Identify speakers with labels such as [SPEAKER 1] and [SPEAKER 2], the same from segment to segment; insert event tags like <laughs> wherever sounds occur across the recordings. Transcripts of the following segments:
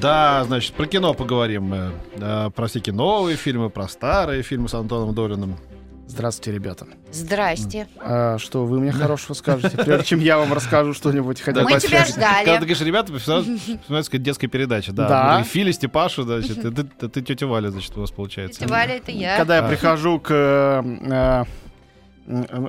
[SPEAKER 1] Да, значит, про кино поговорим мы. Да, про всякие новые фильмы, про старые фильмы с Антоном Долиным.
[SPEAKER 2] Здравствуйте, ребята.
[SPEAKER 3] Здрасте.
[SPEAKER 2] А, что вы мне хорошего скажете, прежде чем я вам расскажу что-нибудь хотя бы
[SPEAKER 3] Мы тебя ждали.
[SPEAKER 1] Когда ты говоришь, ребята, вспоминается какая-то детская передача. Да.
[SPEAKER 2] Да.
[SPEAKER 1] Филя, Степашу, значит, ты, ты, ты тетя Валя, значит, у вас получается.
[SPEAKER 3] Тетя Валя, это я.
[SPEAKER 2] Когда я прихожу к э, э, э,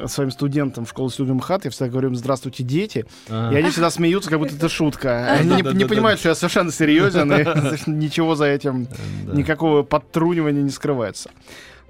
[SPEAKER 2] своим студентам в школу студию МХАТ, я всегда говорю им «Здравствуйте, дети».
[SPEAKER 1] Ага.
[SPEAKER 2] И они всегда смеются, как будто это шутка. Они не, понимают, что я совершенно серьезен, и <laughs> <laughs> ничего за этим, никакого подтрунивания не скрывается.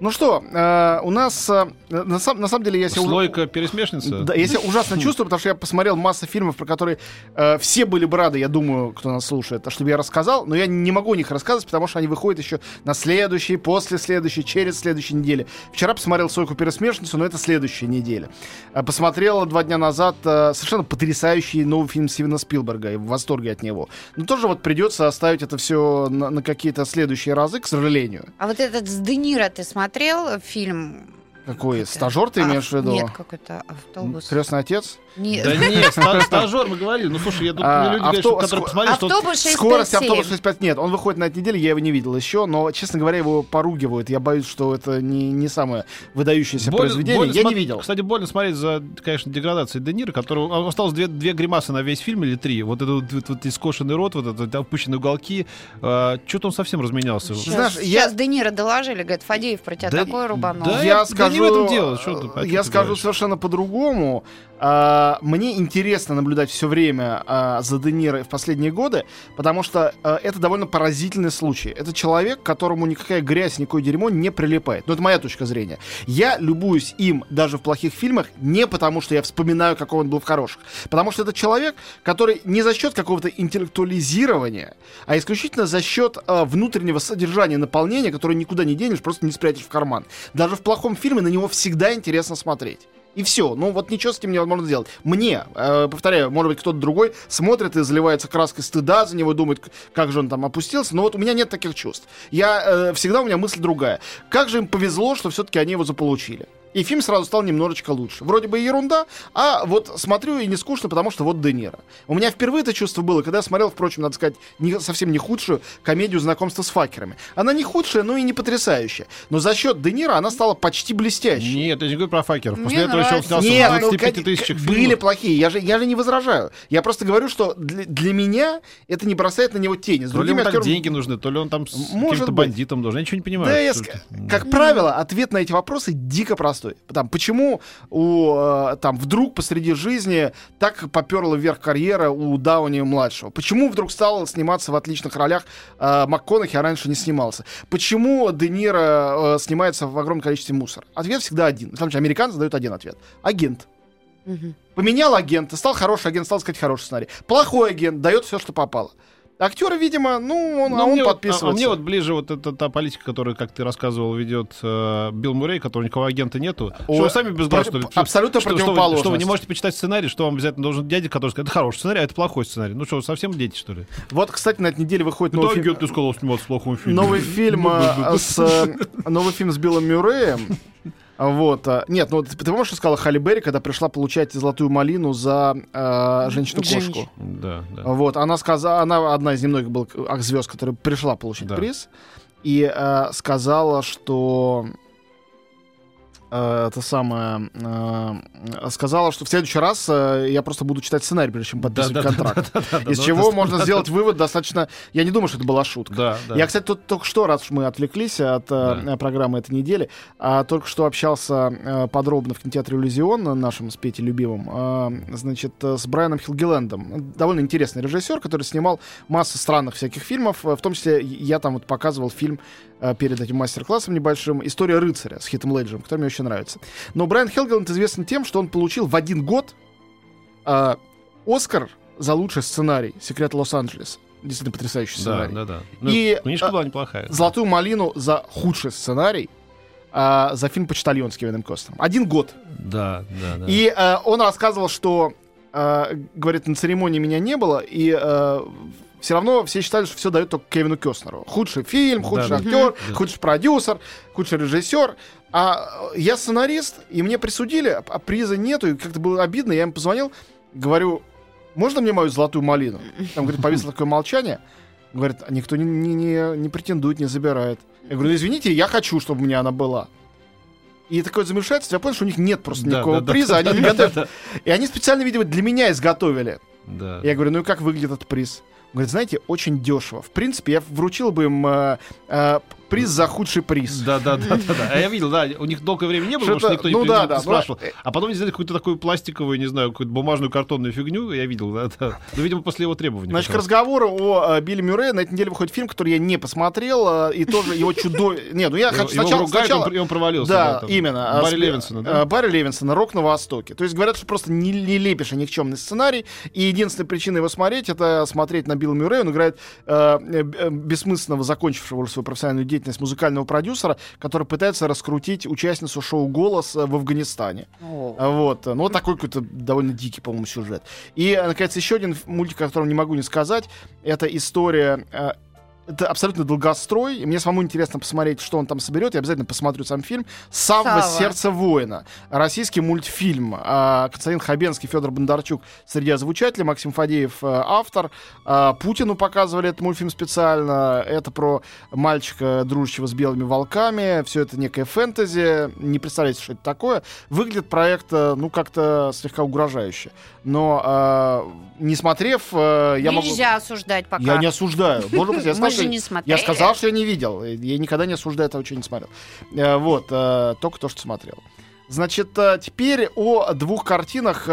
[SPEAKER 2] Ну что, э, у нас э, на, сам- на самом деле я себя...
[SPEAKER 1] Слойка пересмешница?
[SPEAKER 2] Да, я себя ужасно <laughs> чувствую, потому что я посмотрел массу фильмов, про которые э, все были бы рады, я думаю, кто нас слушает, а чтобы я рассказал, но я не могу о них рассказывать, потому что они выходят еще на следующей, после следующей, через следующей неделе. Вчера посмотрел «Сойку пересмешницу», но это следующая неделя. Э, посмотрел два дня назад э, совершенно потрясающий новый фильм Стивена Спилберга, и в восторге от него. Но тоже вот придется оставить это все на, на какие-то следующие разы, к сожалению.
[SPEAKER 3] А вот этот с Де Ниро ты смотрел фильм?
[SPEAKER 2] Какой?
[SPEAKER 3] Это-
[SPEAKER 2] Стажер ты
[SPEAKER 3] А,
[SPEAKER 2] имеешь в виду?
[SPEAKER 3] Нет, как это автобус.
[SPEAKER 2] Крестный отец?
[SPEAKER 3] Нет.
[SPEAKER 1] Да <laughs> нет, ста- стажер мы говорили. Ну слушай, я думаю,
[SPEAKER 2] А,
[SPEAKER 1] люди, говорят, что-
[SPEAKER 2] авто-
[SPEAKER 1] которые
[SPEAKER 2] ско-
[SPEAKER 1] посмотрели, что...
[SPEAKER 3] Автобус 657.
[SPEAKER 2] Скорость автобуса 65 нет, он выходит на этой неделе, я его не видел еще, но, честно говоря, его поругивают. Я боюсь, что это не, не самое выдающееся произведение. я не видел.
[SPEAKER 1] Кстати, больно смотреть за, конечно, деградацией Де Ниро, которого осталось две, две гримасы на весь фильм или три. Вот этот вот, вот искошенный рот, вот этот опущенные уголки. Что-то он совсем разменялся.
[SPEAKER 3] Сейчас,
[SPEAKER 2] Знаешь, я-
[SPEAKER 3] сейчас Де Ниро доложили, говорит, Фадеев про тебя
[SPEAKER 1] Да-
[SPEAKER 3] такое рубанул.
[SPEAKER 1] да,
[SPEAKER 2] я
[SPEAKER 1] да
[SPEAKER 2] скажу,
[SPEAKER 1] не в этом дело, что ты- чем
[SPEAKER 2] я
[SPEAKER 1] ты
[SPEAKER 2] скажу
[SPEAKER 1] говоришь?
[SPEAKER 2] совершенно по-другому. А, мне интересно наблюдать все время а, за Де Ниро в последние годы, потому что а, это довольно поразительный случай. Это человек, которому никакая грязь, никакое дерьмо не прилипает. Ну, это моя точка зрения. Я любуюсь им даже в плохих фильмах не потому, что я вспоминаю, какой он был в хороших. Потому что это человек, который не за счет какого-то интеллектуализирования, а исключительно за счет а, внутреннего содержания, наполнения, которое никуда не денешь, просто не спрячешь в карман. Даже в плохом фильме на него всегда интересно смотреть. И все. Ну вот ничего с этим невозможно сделать. Мне, э, повторяю, может быть, кто-то другой смотрит и заливается краской стыда за него, думает, как же он там опустился. Но вот у меня нет таких чувств. Я э, всегда у меня мысль другая. Как же им повезло, что все-таки они его заполучили. И фильм сразу стал немножечко лучше. Вроде бы ерунда, а вот смотрю и не скучно, потому что вот Де Ниро. У меня впервые это чувство было, когда я смотрел, впрочем, надо сказать, не, совсем не худшую комедию знакомства с факерами. Она не худшая, но и не потрясающая. Но за счет Де Ниро она стала почти блестящей.
[SPEAKER 1] Нет, я не говорю про факеров. После
[SPEAKER 3] Мне
[SPEAKER 1] этого еще он
[SPEAKER 3] нравится.
[SPEAKER 1] снялся
[SPEAKER 2] Нет,
[SPEAKER 1] в
[SPEAKER 2] ну,
[SPEAKER 1] 25
[SPEAKER 2] как-
[SPEAKER 1] тысячах фильмов.
[SPEAKER 2] были плохие. Я же, я же не возражаю. Я просто говорю, что для, для меня это не бросает на него тени. С
[SPEAKER 1] То ли ему так
[SPEAKER 2] актерами-
[SPEAKER 1] деньги нужны, то ли он там с каким-то бандитом должен. Я ничего не понимаю.
[SPEAKER 2] Да, я как правило, ответ на эти вопросы дико простой. Там, почему у, э, там, вдруг посреди жизни так поперла вверх карьера у Дауни младшего? Почему вдруг стал сниматься в отличных ролях э, МакКонахи, а раньше не снимался? Почему Де Ниро э, снимается в огромном количестве мусора? Ответ всегда один. На самом деле, американцы дают один ответ. Агент.
[SPEAKER 3] Мгм.
[SPEAKER 2] Поменял агента, стал хороший агент, стал сказать хороший сценарий. Плохой агент дает все, что попало. Актеры, видимо, ну, он,
[SPEAKER 1] Ну,
[SPEAKER 2] а он
[SPEAKER 1] мне вот-
[SPEAKER 2] подписывается.
[SPEAKER 1] а- а мне вот ближе вот эта та политика, которую, как ты рассказывал, ведет э, Билл Муррей, которого никакого агента нету.
[SPEAKER 2] Ой,
[SPEAKER 1] что вы сами без глаз,
[SPEAKER 2] про-
[SPEAKER 1] что
[SPEAKER 2] абсолютно
[SPEAKER 1] что, что, вы,
[SPEAKER 2] противоположность.
[SPEAKER 1] что вы не можете почитать сценарий, что вам обязательно должен дядя, который скажет, это хороший сценарий, а это плохой сценарий. Ну что, вы совсем дети, что ли?
[SPEAKER 2] Вот, кстати, на этой неделе выходит
[SPEAKER 1] Да,
[SPEAKER 2] новый фильм.
[SPEAKER 1] ты сказал, снимался в плохом фильме.
[SPEAKER 2] Новый фильм э, <laughs> с э, новый фильм с Биллом Мюрреем. Вот. а, Нет, ну ты, ты помнишь, что сказала Халли Берри, когда пришла получать золотую малину за э, женщину-кошку?
[SPEAKER 3] Женщину.
[SPEAKER 1] Да, да.
[SPEAKER 2] Вот, она сказала, она одна из немногих был звезд, которая пришла получить
[SPEAKER 1] Да.
[SPEAKER 2] приз, и э, сказала, что э, это самое э, сказала, что в следующий раз э, я просто буду читать сценарий, прежде чем подписывать
[SPEAKER 1] Да-да-да,
[SPEAKER 2] контракт.
[SPEAKER 1] да-да-да,
[SPEAKER 2] Из
[SPEAKER 1] ну,
[SPEAKER 2] чего
[SPEAKER 1] это-
[SPEAKER 2] можно сделать вывод достаточно. Я не думаю, что это была шутка.
[SPEAKER 1] Да, да.
[SPEAKER 2] Я, кстати, тут только что, раз уж мы отвлеклись от
[SPEAKER 1] Да.
[SPEAKER 2] программы этой недели, а, только что общался подробно в кинотеатре «Иллюзион», на нашем с Петей любимым, значит, с Брайаном Хилгелендом. Довольно интересный режиссер, который снимал массу странных всяких фильмов, в том числе я там вот показывал фильм перед этим мастер-классом небольшим «История рыцаря» с Хитом Леджером, который мне очень нравится. Но Брайан Хилгеленд известен тем, что он получил в один год э, Оскар за лучший сценарий «Секрет Лос-Анджелеса». действительно потрясающий
[SPEAKER 1] Да,
[SPEAKER 2] сценарий.
[SPEAKER 1] да, да. Ну,
[SPEAKER 2] И,
[SPEAKER 1] книжка
[SPEAKER 2] а,
[SPEAKER 1] была неплохая.
[SPEAKER 2] Золотую малину за худший сценарий а, за фильм «Почтальон» с Кевином Костнером. Один год.
[SPEAKER 1] Да, да, да.
[SPEAKER 2] И э, он рассказывал, что, э, говорит, на церемонии меня не было, и все равно все считали, что все дают только Кевину Костнеру. Худший фильм, худший
[SPEAKER 1] Да, да.
[SPEAKER 2] актер,
[SPEAKER 1] Да.
[SPEAKER 2] худший продюсер, худший режиссер. А э, я сценарист, и мне присудили, а а приза нету, и как-то было обидно. Я им позвонил, говорю, можно мне мою золотую малину? Там, говорит, повисло такое молчание. Говорит, «А никто не, не, не- не претендует, не забирает. Я говорю, ну извините, я хочу, чтобы у меня она была. И такое замешательство, я понял, что у них нет просто
[SPEAKER 1] Да,
[SPEAKER 2] никакого
[SPEAKER 1] да, да,
[SPEAKER 2] приза, <laughs>
[SPEAKER 1] да,
[SPEAKER 2] они не
[SPEAKER 1] да,
[SPEAKER 2] готовят.
[SPEAKER 1] да,
[SPEAKER 2] И они специально, видимо, для меня изготовили.
[SPEAKER 1] да.
[SPEAKER 2] Я говорю, ну и как выглядит этот приз? Говорит, знаете, очень дешево. В принципе, я вручил бы им э, э, приз за худший приз.
[SPEAKER 1] Да, да, да, да, да. А я видел, да, у них долгое время не было, потому что никто не
[SPEAKER 2] ну да, да, ну,
[SPEAKER 1] спрашивал.
[SPEAKER 2] э,
[SPEAKER 1] А потом они сделали какую-то такую пластиковую, не знаю, какую-то бумажную картонную фигню, я видел, да, да. Ну, видимо, после его требований.
[SPEAKER 2] Значит, к
[SPEAKER 1] как раз.
[SPEAKER 2] разговору о э, Билли Мюррее на этой неделе выходит фильм, который я не посмотрел, э, и тоже его чудо... Не, ну я
[SPEAKER 1] Его-
[SPEAKER 2] хочу
[SPEAKER 1] его
[SPEAKER 2] сначала...
[SPEAKER 1] ругают,
[SPEAKER 2] сначала-
[SPEAKER 1] он провалился.
[SPEAKER 2] Да,
[SPEAKER 1] там.
[SPEAKER 2] именно.
[SPEAKER 1] Барри Левинсона, да?
[SPEAKER 2] Барри Левинсона, «Рок на Востоке». То есть говорят, что просто не, не лепишь никчемный сценарий, и единственная причина его смотреть, это смотреть на Билла Мюррея. Он играет э, бессмысленного, закончившего свою профессиональную деятельность музыкального продюсера, который пытается раскрутить участницу шоу «Голос» э, в Афганистане.
[SPEAKER 3] О.
[SPEAKER 2] А Вот. Ну, вот такой какой-то довольно дикий, по-моему, сюжет. И, э, наконец, еще один мультик, о котором не могу не сказать, это история... это абсолютно долгострой. И мне самому интересно посмотреть, что он там соберет. Я обязательно посмотрю сам фильм. «Савва.
[SPEAKER 3] Савва.
[SPEAKER 2] Сердце воина». Российский мультфильм. А, Константин Хабенский, Федор Бондарчук среди озвучателей. Максим Фадеев э, автор. А, Путину показывали этот мультфильм специально. Это про мальчика, дружащего с белыми волками. Все это некое фэнтези. Не представляете, что это такое. Выглядит проект, э, ну, как-то слегка угрожающе. Но, э, не смотрев, я могу...
[SPEAKER 3] Нельзя осуждать пока.
[SPEAKER 2] Я не осуждаю. Боже мой, я <laughs>
[SPEAKER 3] Мы
[SPEAKER 2] сказал,
[SPEAKER 3] же
[SPEAKER 2] что-
[SPEAKER 3] не смотрели.
[SPEAKER 2] я сказал, что я не видел. Я никогда не осуждаю того, что не смотрел. Э, Вот, э, только то, что смотрел. Значит, э, теперь о двух картинах,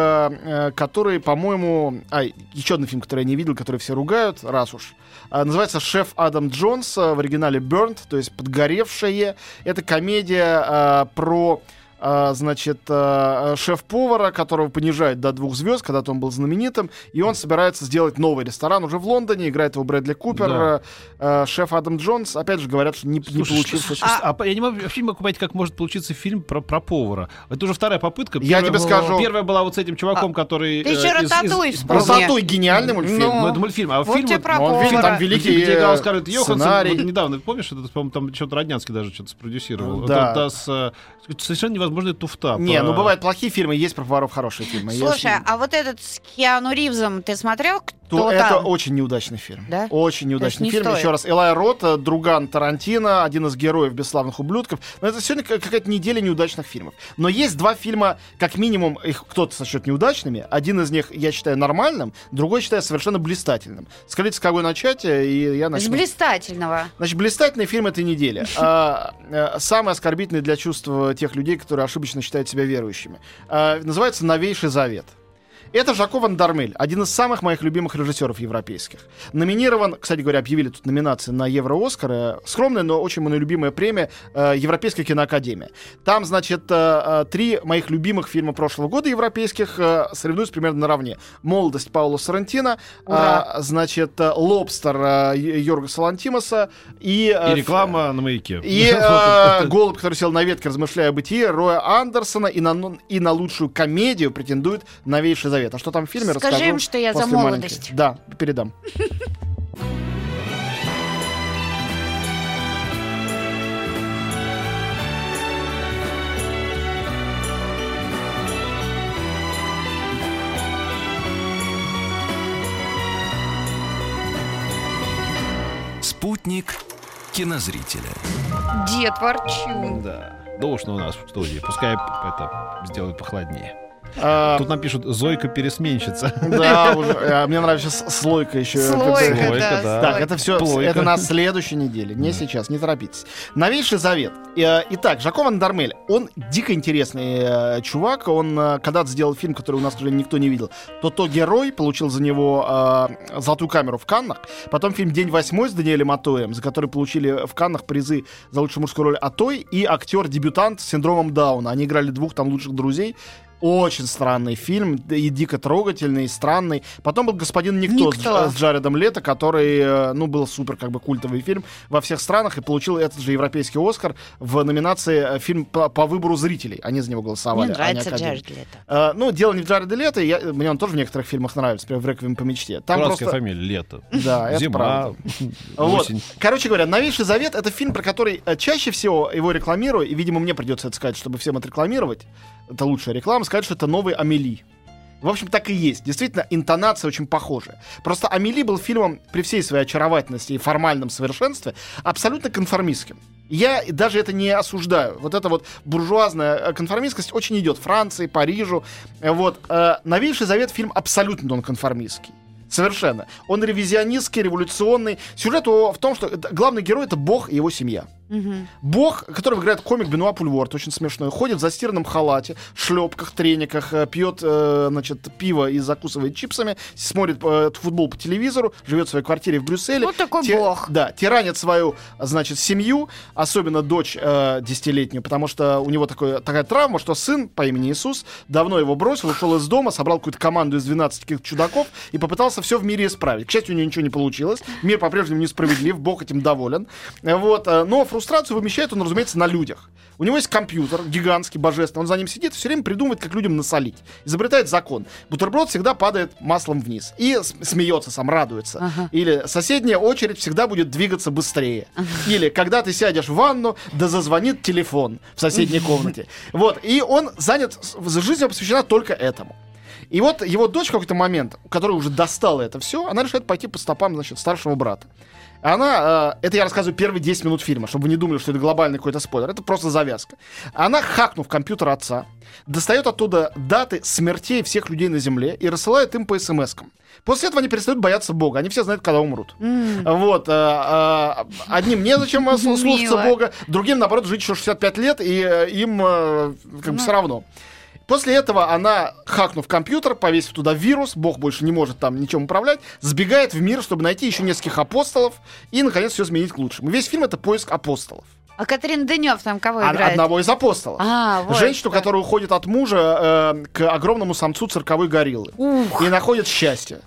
[SPEAKER 2] которые, по-моему... А, еще один фильм, который я не видел, который все ругают, раз уж. Называется «Шеф Адам Джонс», в оригинале «Burnt», то есть «Подгоревшее». Это комедия про а, значит, э, шеф-повара, которого понижают до двух звезд, когда-то он был знаменитым, и он собирается сделать новый ресторан уже в Лондоне, играет его Брэдли Купер,
[SPEAKER 1] Да.
[SPEAKER 2] э, э, шеф Адам Джонс, опять же, говорят, что не, не
[SPEAKER 1] Слушай,
[SPEAKER 2] получился.
[SPEAKER 1] что- а, а я не могу, вообще не могу понять, как может получиться фильм про, про повара. Это уже вторая попытка.
[SPEAKER 2] Я
[SPEAKER 1] Первая
[SPEAKER 2] тебе
[SPEAKER 1] была-
[SPEAKER 2] скажу.
[SPEAKER 1] Первая была вот с этим чуваком, который...
[SPEAKER 3] Ты
[SPEAKER 1] э,
[SPEAKER 3] еще «Рататуй» вспомни.
[SPEAKER 2] Красотой гениальный мультфильм.
[SPEAKER 3] Ну,
[SPEAKER 1] Ну, это мультфильм, а
[SPEAKER 3] Вот
[SPEAKER 1] фильм...
[SPEAKER 3] тебе
[SPEAKER 1] вот-
[SPEAKER 3] про
[SPEAKER 2] Ну, он
[SPEAKER 3] повара.
[SPEAKER 2] фильм там
[SPEAKER 1] Где,
[SPEAKER 2] великий
[SPEAKER 1] где играла
[SPEAKER 2] э,
[SPEAKER 1] Скарлетт Йоханссон, вот недавно, помнишь, это, по-моему, там что-то Роднянский даже что-то спродюсировал.
[SPEAKER 2] Да.
[SPEAKER 1] Это, да, с, э, совершенно невозможная туфта.
[SPEAKER 2] Не,
[SPEAKER 1] про-
[SPEAKER 2] ну бывают плохие фильмы, есть про поваров хорошие фильмы.
[SPEAKER 3] Слушай,
[SPEAKER 2] Если-
[SPEAKER 3] а вот этот с Киану Ривзом ты смотрел?
[SPEAKER 2] То
[SPEAKER 3] Кто
[SPEAKER 2] это
[SPEAKER 3] там?
[SPEAKER 2] очень неудачный фильм.
[SPEAKER 3] Да?
[SPEAKER 2] Очень неудачный
[SPEAKER 3] не
[SPEAKER 2] фильм.
[SPEAKER 3] стоит.
[SPEAKER 2] Еще раз, Элай Рот, э, друган Тарантино, один из героев «Бесславных ублюдков». Но это сегодня ка- какая-то неделя неудачных фильмов. Но есть два фильма, как минимум, их кто-то сочет неудачными. Один из них я считаю нормальным, другой считаю совершенно блистательным. Скажите, с кого начать, э, и я
[SPEAKER 3] С
[SPEAKER 2] начну.
[SPEAKER 3] блистательного.
[SPEAKER 2] Значит, блистательный фильм этой недели. <laughs> А, э, Самый оскорбительный для чувств тех людей, которые ошибочно считают себя верующими. А, Называется «Новейший завет». Это Жако Ван Дармель, один из самых моих любимых режиссеров европейских. Номинирован, кстати говоря, объявили тут номинации на Евро-Оскар. Скромная, но очень моя любимая премия э, Европейская киноакадемия. Там, значит, э, э, три моих любимых фильма прошлого года европейских э, соревнуются примерно наравне. «Молодость» Паула Сарантино, а, значит, э, «Лобстер» э, Йорга Салантимаса и... э,
[SPEAKER 1] И реклама на маяке.
[SPEAKER 2] и э, <laughs> голубь, который сел на ветке, размышляя о бытии, Роя Андерсона и на, ну- и на лучшую комедию претендует новейший завет. А что там в фильме,
[SPEAKER 3] Скажи
[SPEAKER 2] расскажу
[SPEAKER 3] им, что я за
[SPEAKER 2] после маленькой.
[SPEAKER 3] молодость.
[SPEAKER 2] Да, передам.
[SPEAKER 4] Спутник кинозрителя.
[SPEAKER 3] Дед Ворчун.
[SPEAKER 1] Да. Душно у нас в студии. Пускай это сделают похладнее.
[SPEAKER 2] А,
[SPEAKER 1] Тут нам пишут «Зойка пересменщица».
[SPEAKER 2] Да, уже. а, Мне нравится сейчас слойка еще.
[SPEAKER 3] Слойка,
[SPEAKER 1] Слойка,
[SPEAKER 3] да.
[SPEAKER 2] Так, это все,
[SPEAKER 1] Плойка.
[SPEAKER 2] это на следующей неделе, не сейчас, не торопитесь. Новейший завет. Э, Итак, Жако Ван Дармель, он дико интересный э, чувак, он э, когда-то сделал фильм, который у нас, сожалению, никто не видел. То-то герой получил за него э, золотую камеру в Каннах, потом фильм «День восьмой» с Даниэлем Атоем, за который получили в Каннах призы за лучшую мужскую роль Атой и актер-дебютант с синдромом Дауна. Они играли двух там лучших друзей. Очень странный фильм, и дико трогательный, и странный. Потом был «Господин Никто» с,
[SPEAKER 3] Никто.
[SPEAKER 2] с Джаредом Лето, который, э, ну, был супер как бы культовый фильм во всех странах и получил этот же европейский Оскар в номинации э, фильм по, по выбору зрителей. Они за него голосовали.
[SPEAKER 3] Мне
[SPEAKER 2] а
[SPEAKER 3] нравится. Джаред Лето.
[SPEAKER 2] Э, ну, дело не в Джареде Лето, я, мне он тоже в некоторых фильмах нравится, например, в «Реквием по мечте». Там
[SPEAKER 1] Дурацкая
[SPEAKER 2] просто...
[SPEAKER 1] фамилия, лето.
[SPEAKER 2] Да, это
[SPEAKER 1] Зима,
[SPEAKER 2] правда. <laughs> Вот.
[SPEAKER 1] осень.
[SPEAKER 2] Короче говоря, «Новейший завет» — это фильм, про который чаще всего его рекламирую, и, видимо, мне придется это сказать, чтобы всем отрекламировать. Это лучшая реклама, сказать, что это новый «Амели». В общем, так и есть. Действительно, интонация очень похожа. Просто «Амели» был фильмом при всей своей очаровательности и формальном совершенстве абсолютно конформистским. Я даже это не осуждаю. Вот эта вот буржуазная э, конформистскость очень идет Франции, Парижу. Э, Вот. Э, «Новейший завет» фильм абсолютно нонконформистский. Совершенно. Он ревизионистский, революционный. Сюжет в том, что главный герой — это бог и его семья.
[SPEAKER 3] Мгм.
[SPEAKER 2] Бог, которого играет комик Бенуа Пульворд, очень смешной, ходит в застиранном халате, шлепках, трениках, э, пьет, э, значит, пиво и закусывает чипсами, смотрит э, футбол по телевизору, живет в своей квартире в Брюсселе.
[SPEAKER 3] Вот такой
[SPEAKER 2] Те-
[SPEAKER 3] бог.
[SPEAKER 2] Да, тиранит свою, значит, семью, особенно дочь десятилетнюю, потому что у него такое, такая травма, что сын по имени Иисус давно его бросил, ушел из дома, собрал какую-то команду из 12 каких-то чудаков и попытался все в мире исправить. К счастью, у него ничего не получилось. Мир по-прежнему несправедлив, Бог этим доволен. Э, Вот, э, но фрустрацию вымещает он, разумеется, на людях. У него есть компьютер гигантский, божественный. Он за ним сидит и все время придумывает, как людям насолить. Изобретает закон. Бутерброд всегда падает маслом вниз. И смеется сам, радуется.
[SPEAKER 3] Ага.
[SPEAKER 2] Или соседняя очередь всегда будет двигаться быстрее. Или когда ты сядешь в ванну, да зазвонит телефон в соседней комнате. Вот. И он занят, жизнь его посвящена только этому. И вот его дочь в какой-то момент, которая уже достала это все, она решает пойти по стопам, значит, старшего брата. Она, э, это я рассказываю первые 10 минут фильма, чтобы вы не думали, что это глобальный какой-то спойлер. Это просто завязка. Она, хакнув компьютер отца, достает оттуда даты смертей всех людей на Земле и рассылает им по смс-кам. После этого они перестают бояться Бога. Они все знают, когда умрут. Вот. э, э, одним незачем <laughs> слушаться. Бога, другим, наоборот, жить еще 65 лет, и э, им э, как бы все равно. После этого она, хакнув компьютер, повесив туда вирус, бог больше не может там ничем управлять, сбегает в мир, чтобы найти еще нескольких апостолов и, наконец, все изменить к лучшему. Весь фильм — это поиск апостолов.
[SPEAKER 3] А Катрин Денев там кого играет?
[SPEAKER 2] Одного из апостолов.
[SPEAKER 3] А, вот.
[SPEAKER 2] Женщину,
[SPEAKER 3] да.
[SPEAKER 2] которая уходит от мужа э, к огромному самцу цирковой гориллы.
[SPEAKER 3] Ух.
[SPEAKER 2] И находит счастье.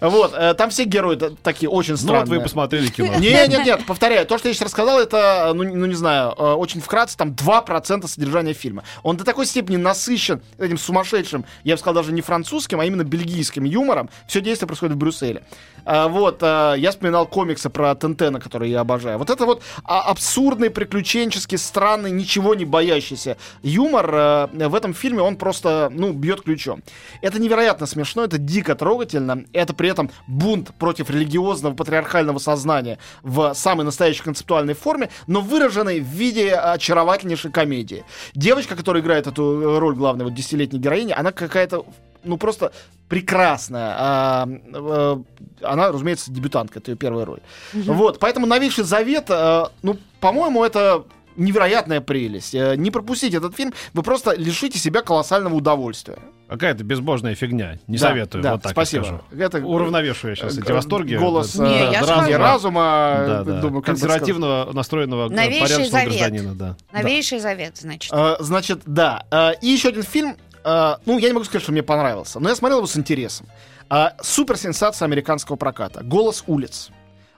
[SPEAKER 2] Вот, э, там все герои такие очень
[SPEAKER 1] Ну вот
[SPEAKER 2] странные.
[SPEAKER 1] вы посмотрели кино.
[SPEAKER 2] Нет, нет, нет, повторяю, то, что я сейчас рассказал, это, ну, ну, не знаю, э, очень вкратце, там 2% содержания фильма. Он до такой степени насыщен этим сумасшедшим, я бы сказал, даже не французским, а именно бельгийским юмором. Все действие происходит в Брюсселе. А, вот, э, я вспоминал комиксы про Тентена, которые я обожаю. Вот это вот а, абсурдный, приключенческий, странный, ничего не боящийся юмор э, в этом фильме, он просто, ну, бьет ключом. Это невероятно смешно, это дико трогательно, это при этом бунт против религиозного патриархального сознания в самой настоящей концептуальной форме, но выраженной в виде очаровательнейшей комедии. Девочка, которая играет эту э, роль главной вот десятилетней героини, она какая-то ну просто прекрасная. А, э, она, разумеется, дебютантка, это ее первая роль. Вот, поэтому новейший завет, э, ну, по-моему, это невероятная прелесть. Э, Не пропустите этот фильм, вы просто лишите себя колоссального удовольствия.
[SPEAKER 1] Какая-то безбожная фигня. Не
[SPEAKER 2] Да,
[SPEAKER 1] советую,
[SPEAKER 2] да,
[SPEAKER 1] вот так я
[SPEAKER 2] спасибо.
[SPEAKER 1] скажу.
[SPEAKER 2] Это
[SPEAKER 1] Уравновешиваю сейчас эти
[SPEAKER 2] э,
[SPEAKER 1] восторги.
[SPEAKER 2] Голос
[SPEAKER 1] Да,
[SPEAKER 2] э,
[SPEAKER 3] Не, я
[SPEAKER 1] да,
[SPEAKER 2] не
[SPEAKER 1] разума.
[SPEAKER 2] разума,
[SPEAKER 1] Да, да.
[SPEAKER 2] думаю,
[SPEAKER 1] консервативного настроенного
[SPEAKER 3] Новейший
[SPEAKER 1] порядочного
[SPEAKER 3] завет.
[SPEAKER 1] гражданина, да.
[SPEAKER 3] Новейший завет, значит.
[SPEAKER 2] Э, Значит, да. Э, И еще один фильм. э, Ну, я не могу сказать, что мне понравился, но я смотрел его с интересом. Э, Суперсенсация американского проката. «Голос улиц».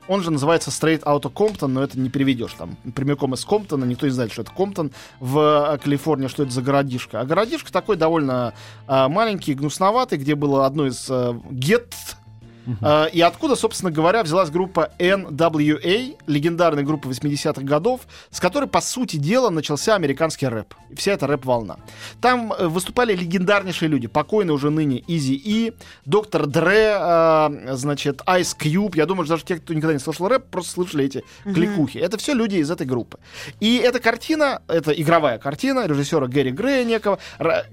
[SPEAKER 2] Он же называется Straight Outta Compton, но это не переведешь там прямиком из Комптона. Никто не знает, что это Комптон в э, Калифорнии, что это за городишко. А городишко такой довольно э, маленький, гнусноватый, где было одно из э, гет Э, И откуда, собственно говоря, взялась группа NWA, легендарная группа 80-х годов, с которой, по сути дела, начался американский рэп. Вся эта рэп-волна. Там э, выступали легендарнейшие люди. Покойный уже ныне Изи И, Доктор Дре, э, значит, Ice Cube. Я думаю, что даже те, кто никогда не слышал рэп, просто слышали эти кликухи. Это все люди из этой группы. И эта картина, это игровая картина режиссера Гэри Грея некого,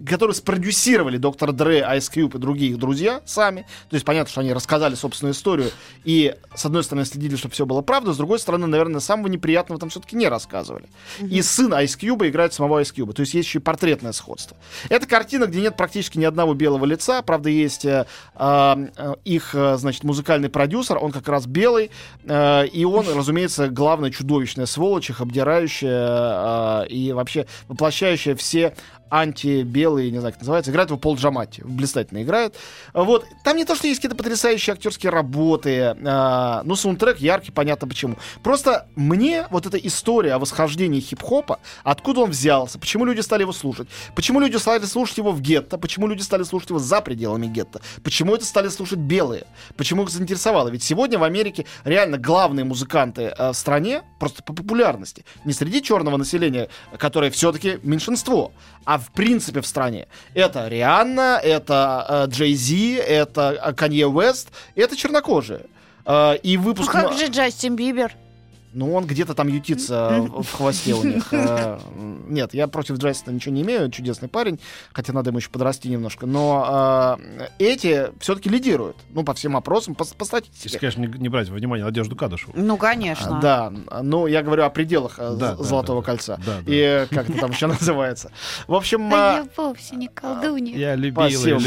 [SPEAKER 2] который спродюсировали Доктор Дре, Ice Cube и другие их друзья сами. То есть понятно, что они рассказали собственную историю и, с одной стороны, следили, чтобы все было правда, с другой стороны, наверное, самого неприятного там все-таки не рассказывали. И сын Ice Cube играет самого Ice Cube. То есть есть еще и портретное сходство. Это картина, где нет практически ни одного белого лица. Правда, есть э, э, их, э, значит, музыкальный продюсер, он как раз белый, э, и он, разумеется, главная чудовищная сволочь, их обдирающая э, и вообще воплощающая все анти-белый, не знаю, как называется, играет его Пол Джаматти, блистательно играет. Вот, там не то, что есть какие-то потрясающие актерские работы, э, ну, саундтрек яркий, понятно почему. Просто мне вот эта история о восхождении хип-хопа, откуда он взялся, почему люди стали его слушать, почему люди стали слушать его в гетто, почему люди стали слушать его за пределами гетто, почему это стали слушать белые, почему их заинтересовало. Ведь сегодня в Америке реально главные музыканты э, в стране, просто по популярности, не среди черного населения, которое все-таки меньшинство, а в принципе в стране. Это Рианна, это э, Джей Зи, это Канье Уэст, это чернокожие. Э, и выпуск...
[SPEAKER 3] Ну как же Джастин Бибер?
[SPEAKER 2] Ну, он где-то там ютится в хвосте у них. <laughs> Э, Нет, я против Джастина ничего не имею, чудесный парень, хотя надо ему еще подрасти немножко. Но э, эти все-таки лидируют, ну, по всем опросам, по, по
[SPEAKER 1] Если,
[SPEAKER 2] статистике.
[SPEAKER 1] конечно, не, не брать во внимание Надежду Кадышеву.
[SPEAKER 3] Ну,
[SPEAKER 2] А,
[SPEAKER 3] конечно.
[SPEAKER 2] Да, ну, я говорю о пределах э,
[SPEAKER 1] Да,
[SPEAKER 2] Золотого
[SPEAKER 1] да,
[SPEAKER 2] кольца.
[SPEAKER 1] да, да.
[SPEAKER 2] И как это там еще <laughs> называется. В общем,
[SPEAKER 3] А я вовсе не колдунья.
[SPEAKER 1] Я любил и <laughs>
[SPEAKER 2] знаю.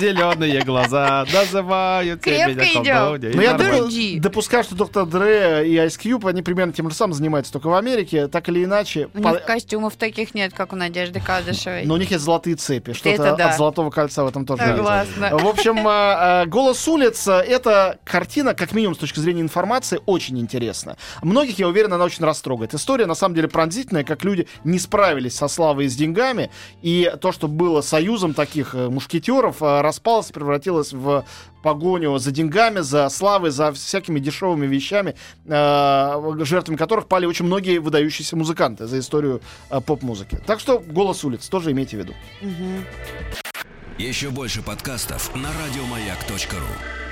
[SPEAKER 1] зеленые глаза называют
[SPEAKER 3] Крепко
[SPEAKER 1] меня
[SPEAKER 3] идем.
[SPEAKER 1] колдуньей.
[SPEAKER 2] Ну, я допускаю, что доктор Дре и Ice Cube, они примерно тем же самым занимаются, только в Америке, так или иначе.
[SPEAKER 3] У
[SPEAKER 2] по-
[SPEAKER 3] них костюмов таких нет, как у Надежды Кадышевой.
[SPEAKER 2] Но у них есть золотые цепи. Что-то
[SPEAKER 3] да.
[SPEAKER 2] от Золотого кольца в этом тоже.
[SPEAKER 3] Согласна.
[SPEAKER 2] В общем, э, э, «Голос улиц» — это картина, как минимум с точки зрения информации, очень интересная. Многих, я уверен, она очень растрогает. История, на самом деле, пронзительная, как люди не справились со славой и с деньгами, и то, что было союзом таких э, мушкетеров, распалось, превратилось в погоню за деньгами, за славой, за всякими дешевыми вещами, э, жертвами которых пали очень многие выдающиеся музыканты за историю э, поп-музыки. Так что «Голос улиц» тоже имейте в виду.
[SPEAKER 3] Мгм.
[SPEAKER 4] Еще больше подкастов на радиомаяк.ру.